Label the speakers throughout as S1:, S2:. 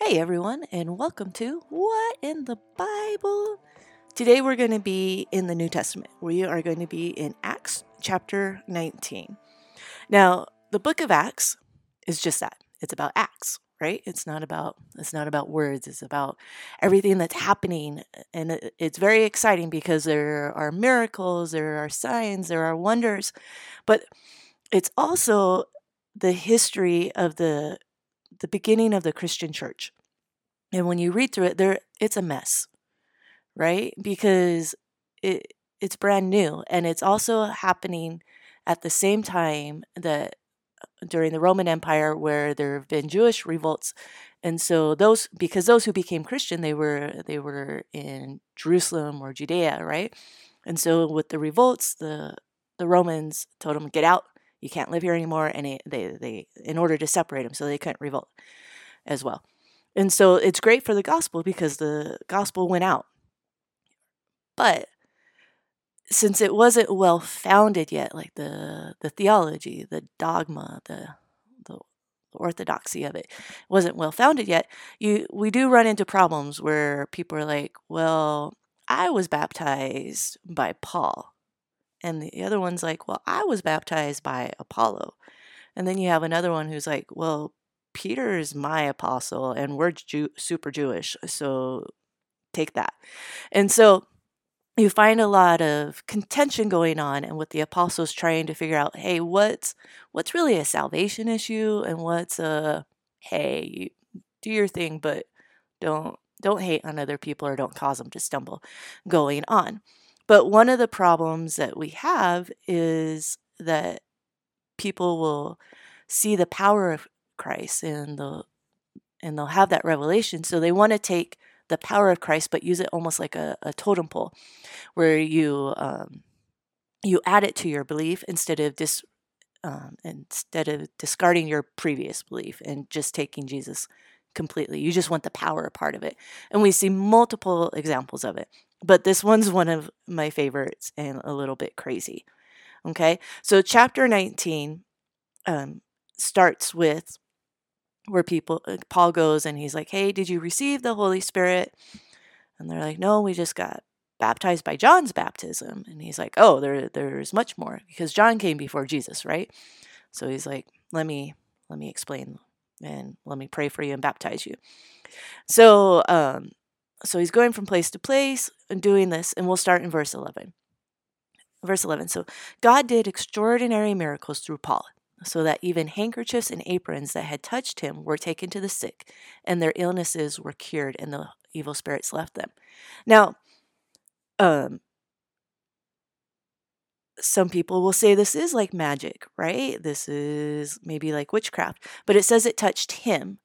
S1: Hey everyone, and welcome to What in the Bible? Today we're going to be in the New Testament. We are going to be in Acts chapter 19. Now, the book of Acts is just that. It's about acts, right? It's not about it's not about words. It's about everything that's happening and it's very exciting because there are miracles, there are signs, there are wonders. But it's also the history of the the beginning of the Christian church. And when you read through it, there it's a mess, right? Because it it's brand new and it's also happening at the same time that uh, during the Roman Empire where there have been Jewish revolts and so those because those who became Christian they were they were in Jerusalem or Judea right and so with the revolts the the Romans told them get out you can't live here anymore and they they in order to separate them so they couldn't revolt as well. And so it's great for the gospel because the gospel went out. But since it wasn't well founded yet like the the theology the dogma the the orthodoxy of it wasn't well founded yet you we do run into problems where people are like well i was baptized by paul and the other one's like, well, I was baptized by Apollo. And then you have another one who's like, well, Peter is my apostle and we're Jew- super Jewish. So take that. And so you find a lot of contention going on and with the apostles trying to figure out, hey, what's what's really a salvation issue and what's a hey, do your thing, but don't don't hate on other people or don't cause them to stumble going on. But one of the problems that we have is that people will see the power of Christ and the and they'll have that revelation. So they want to take the power of Christ, but use it almost like a, a totem pole, where you um, you add it to your belief instead of dis um, instead of discarding your previous belief and just taking Jesus completely. You just want the power part of it, and we see multiple examples of it but this one's one of my favorites and a little bit crazy. Okay, so chapter 19 um, starts with where people, Paul goes and he's like, Hey, did you receive the Holy Spirit? And they're like, No, we just got baptized by John's baptism. And he's like, Oh, there, there's much more because John came before Jesus, right? So he's like, Let me, let me explain and let me pray for you and baptize you. So, um, so he's going from place to place and doing this, and we'll start in verse 11. Verse 11 So God did extraordinary miracles through Paul, so that even handkerchiefs and aprons that had touched him were taken to the sick, and their illnesses were cured, and the evil spirits left them. Now, um, some people will say this is like magic, right? This is maybe like witchcraft, but it says it touched him.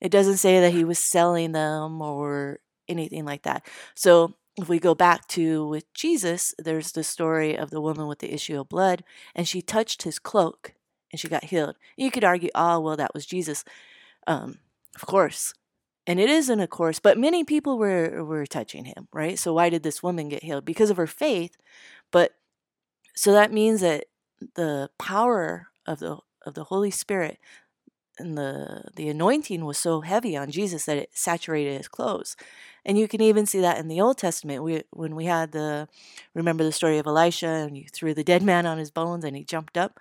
S1: It doesn't say that he was selling them or anything like that. So if we go back to with Jesus, there's the story of the woman with the issue of blood, and she touched his cloak and she got healed. You could argue, oh, well, that was Jesus. Um, of course. And it isn't a course, but many people were, were touching him, right? So why did this woman get healed? Because of her faith. But so that means that the power of the of the Holy Spirit and the the anointing was so heavy on Jesus that it saturated his clothes. And you can even see that in the Old Testament. We, when we had the, remember the story of Elisha and you threw the dead man on his bones and he jumped up?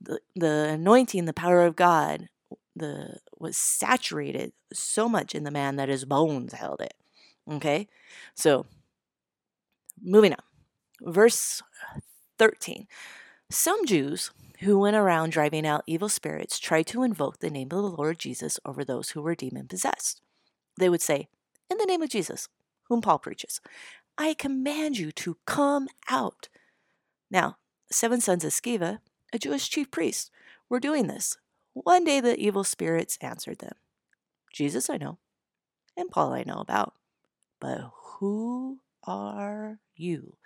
S1: The, the anointing, the power of God, the was saturated so much in the man that his bones held it. Okay? So, moving on. Verse 13. Some Jews who went around driving out evil spirits tried to invoke the name of the Lord Jesus over those who were demon possessed they would say, In the name of Jesus, whom Paul preaches, I command you to come out. Now, seven sons of Sceva, a Jewish chief priest, were doing this. One day the evil spirits answered them Jesus I know, and Paul I know about, but who are you?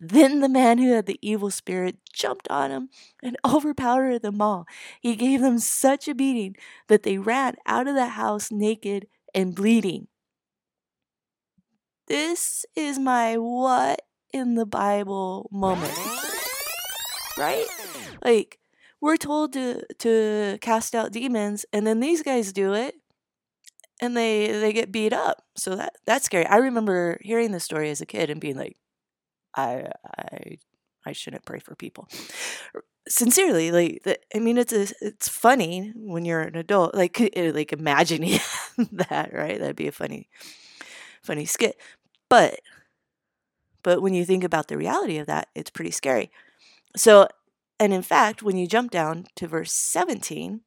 S1: Then the man who had the evil spirit jumped on him and overpowered them all. He gave them such a beating that they ran out of the house naked and bleeding. This is my what in the Bible moment. Right? Like we're told to to cast out demons and then these guys do it and they they get beat up. So that that's scary. I remember hearing this story as a kid and being like, I I I shouldn't pray for people. Sincerely, like I mean, it's a, it's funny when you're an adult, like eh, like imagining that, right? That'd be a funny funny skit. But but when you think about the reality of that, it's pretty scary. So, and in fact, when you jump down to verse 17,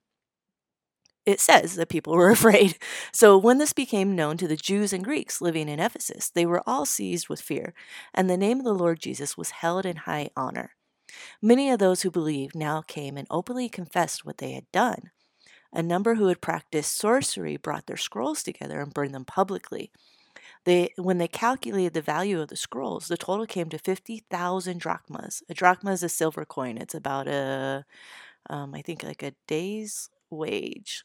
S1: it says that people were afraid. So when this became known to the Jews and Greeks living in Ephesus, they were all seized with fear, and the name of the Lord Jesus was held in high honor. Many of those who believed now came and openly confessed what they had done. A number who had practiced sorcery brought their scrolls together and burned them publicly. They, when they calculated the value of the scrolls, the total came to 50,000 drachmas. A drachma is a silver coin. It's about a, um, I think like a day's wage.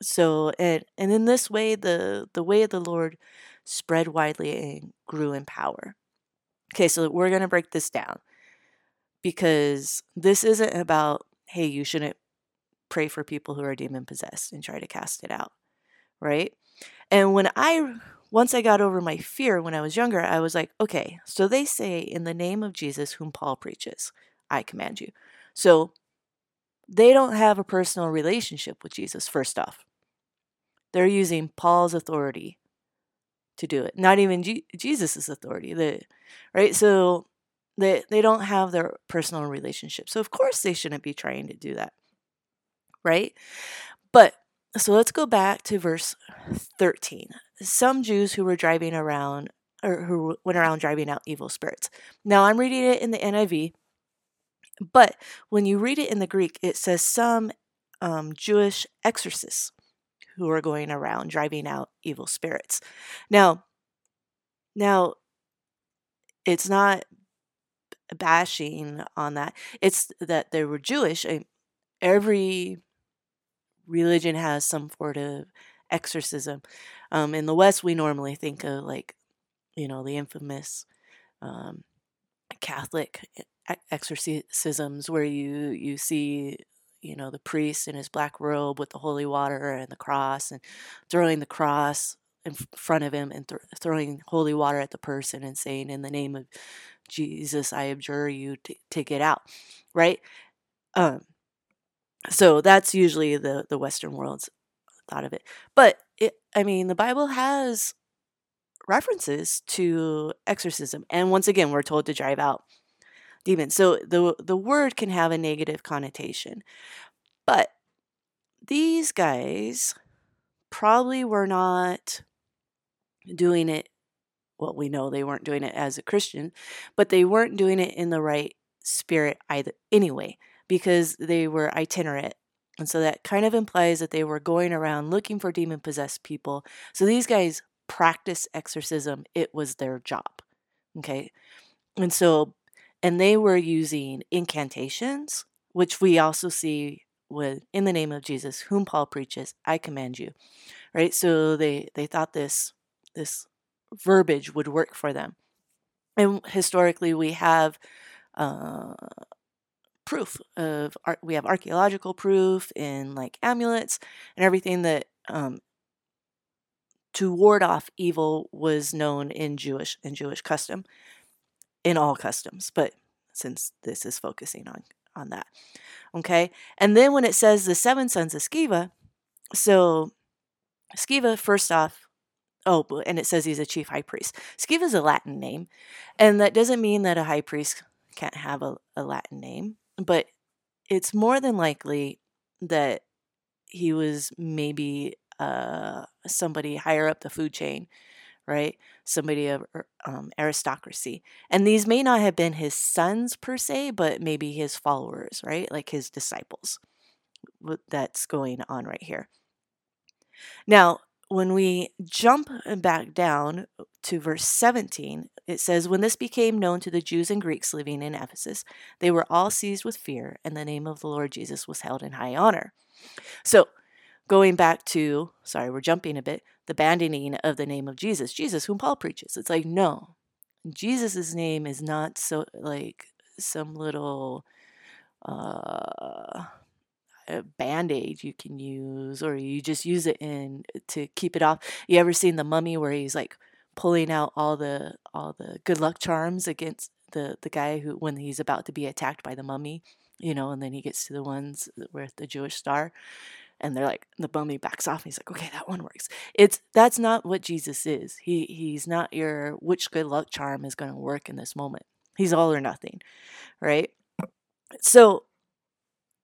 S1: So, and, and in this way, the, the way of the Lord spread widely and grew in power. Okay, so we're going to break this down because this isn't about, hey, you shouldn't pray for people who are demon possessed and try to cast it out, right? And when I once I got over my fear when I was younger, I was like, okay, so they say, in the name of Jesus, whom Paul preaches, I command you. So they don't have a personal relationship with Jesus, first off. They're using Paul's authority to do it, not even G- Jesus' authority. The, right? So they, they don't have their personal relationship. So, of course, they shouldn't be trying to do that. Right? But so let's go back to verse 13 some Jews who were driving around or who went around driving out evil spirits. Now I'm reading it in the NIV, but when you read it in the Greek, it says some um, Jewish exorcists who are going around driving out evil spirits. Now, now it's not bashing on that. It's that they were Jewish. Every religion has some sort of exorcism. Um, in the West, we normally think of like, you know, the infamous um, Catholic exorcisms where you you see you know the priest in his black robe with the holy water and the cross and throwing the cross in front of him and th- throwing holy water at the person and saying in the name of jesus i abjure you to, to get out right? Um so that's usually the the western world's thought of it. But it, I mean, the Bible has references to exorcism, and once again, we're told to drive out So the the word can have a negative connotation, but these guys probably were not doing it. Well, we know they weren't doing it as a Christian, but they weren't doing it in the right spirit either. Anyway, because they were itinerant and so that kind of implies that they were going around looking for demon possessed people. So these guys practiced exorcism, it was their job. Okay. And so, and they were using incantations, which we also see with in the name of Jesus, whom Paul preaches, I command you. Right? So they they thought this this verbiage would work for them. And historically we have uh, proof of art. We have archaeological proof in like amulets and everything that um, to ward off evil was known in Jewish in Jewish custom, in all customs. But since this is focusing on on that, okay. And then when it says the seven sons of Sceva, so Sceva first off. Oh, and it says he's a chief high priest. Sceva is a Latin name, and that doesn't mean that a high priest can't have a, a Latin name but it's more than likely that he was maybe uh, somebody higher up the food chain, right? Somebody of er, um, aristocracy. And these may not have been his sons per se, but maybe his followers, right? Like his disciples. That's going on right here. Now, when we jump back down to verse 17, it says, When this became known to the Jews and Greeks living in Ephesus, they were all seized with fear, and the name of the Lord Jesus was held in high honor. So, going back to, sorry, we're jumping a bit, the abandoning of the name of Jesus, Jesus, whom Paul preaches. It's like, no, Jesus' name is not so like some little, uh, band-aid you can use or you just use it in to keep it off you ever seen the mummy where he's like pulling out all the all the good luck charms against the the guy who when he's about to be attacked by the mummy you know and then he gets to the ones with the jewish star and they're like the mummy backs off and he's like okay that one works it's that's not what jesus is he he's not your which good luck charm is going to work in this moment he's all or nothing right so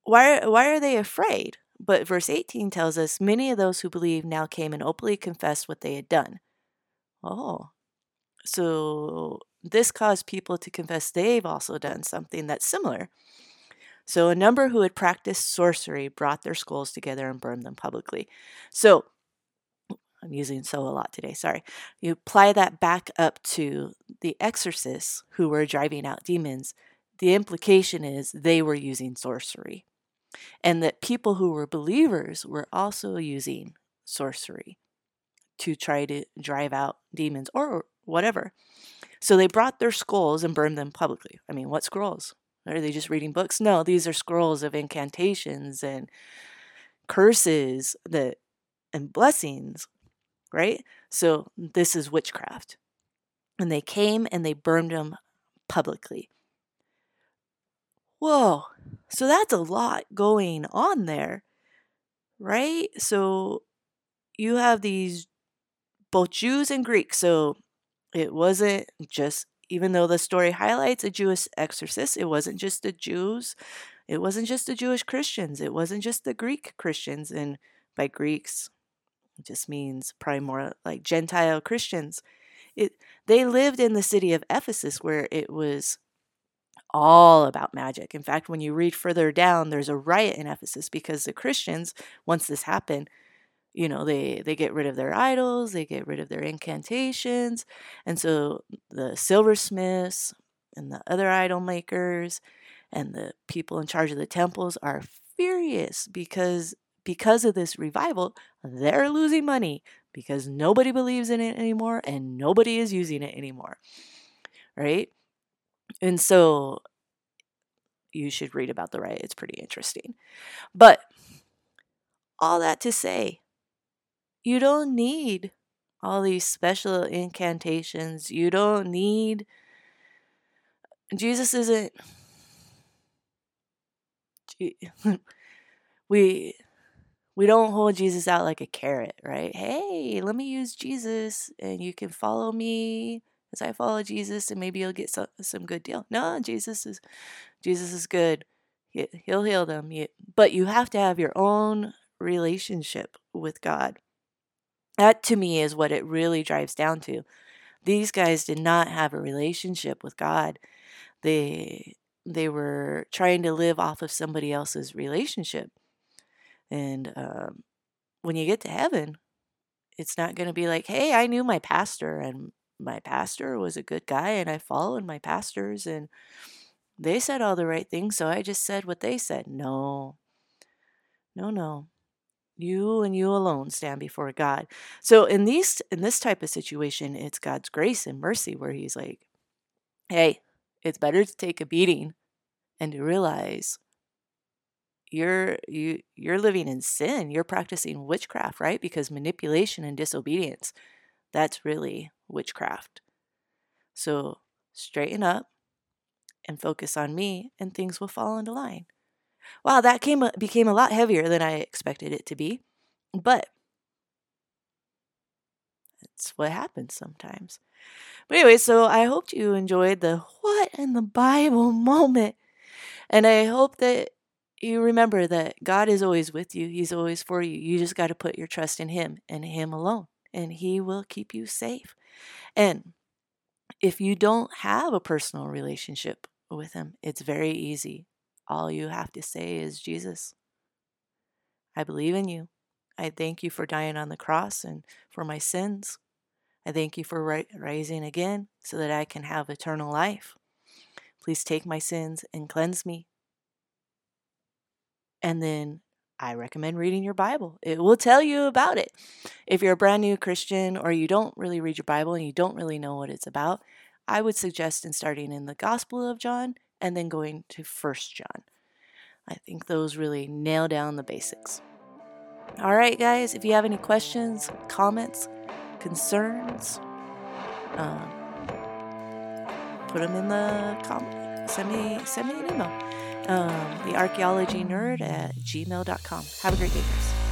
S1: why why are they afraid? But verse 18 tells us many of those who believe now came and openly confessed what they had done. Oh. So this caused people to confess they've also done something that's similar. So a number who had practiced sorcery brought their skulls together and burned them publicly. So I'm using so a lot today, sorry. You apply that back up to the exorcists who were driving out demons. The implication is they were using sorcery and that people who were believers were also using sorcery to try to drive out demons or whatever. So they brought their scrolls and burned them publicly. I mean, what scrolls? Are they just reading books? No, these are scrolls of incantations and curses that and blessings, right? So this is witchcraft. And they came and they burned them publicly. Whoa, so that's a lot going on there, right? So you have these both Jews and Greeks. So it wasn't just, even though the story highlights a Jewish exorcist, it wasn't just the Jews, it wasn't just the Jewish Christians, it wasn't just the Greek Christians. And by Greeks, it just means probably more like Gentile Christians. It, they lived in the city of Ephesus where it was all about magic. In fact, when you read further down, there's a riot in Ephesus because the Christians, once this happened, you know, they they get rid of their idols, they get rid of their incantations, and so the silversmiths and the other idol makers and the people in charge of the temples are furious because because of this revival, they're losing money because nobody believes in it anymore and nobody is using it anymore. Right? And so you should read about the riot. It's pretty interesting. But all that to say, you don't need all these special incantations. You don't need. Jesus isn't. we we don't hold Jesus out like a carrot, right? Hey, let me use Jesus and you can follow me as I follow Jesus and maybe you'll get some, some good deal. No, Jesus is Jesus is good. He, he'll heal them. But you have to have your own relationship with God. That to me is what it really drives down to. These guys did not have a relationship with God. They they were trying to live off of somebody else's relationship. And um, when you get to heaven, it's not going to be like, hey, I knew my pastor and my pastor was a good guy and I followed my pastors and they said all the right things, so I just said what they said. No, no, no. You and you alone stand before God. So in these in this type of situation, it's God's grace and mercy where He's like, "Hey, it's better to take a beating and to realize you're you you're living in sin. You're practicing witchcraft, right? Because manipulation and disobedience, that's really witchcraft. So straighten up and focus on me, and things will fall into line. Wow, that came became a lot heavier than I expected it to be, but that's what happens sometimes. But anyway, so I hope you enjoyed the what in the Bible moment. And I hope that you remember that God is always with you. He's always for you. You just got to put your trust in Him and Him alone, and He will keep you safe. And if you don't have a personal relationship with Him, it's very easy. All you have to say is, Jesus, I believe in you. I thank you for dying on the cross and for my sins. I thank you for ri- rising again so that I can have eternal life. Please take my sins and cleanse me. And then I recommend reading your Bible. It will tell you about it. If you're a brand new Christian or you don't really read your Bible and you don't really know what it's about, I would suggest in starting in the Gospel of John and then going to First John. I think those really nail down the basics. All right, guys, if you have any questions, comments, concerns, um, put them in the comment. Send me, send me an email. Um, the archaeology nerd at gmail.com. Have a great day, guys.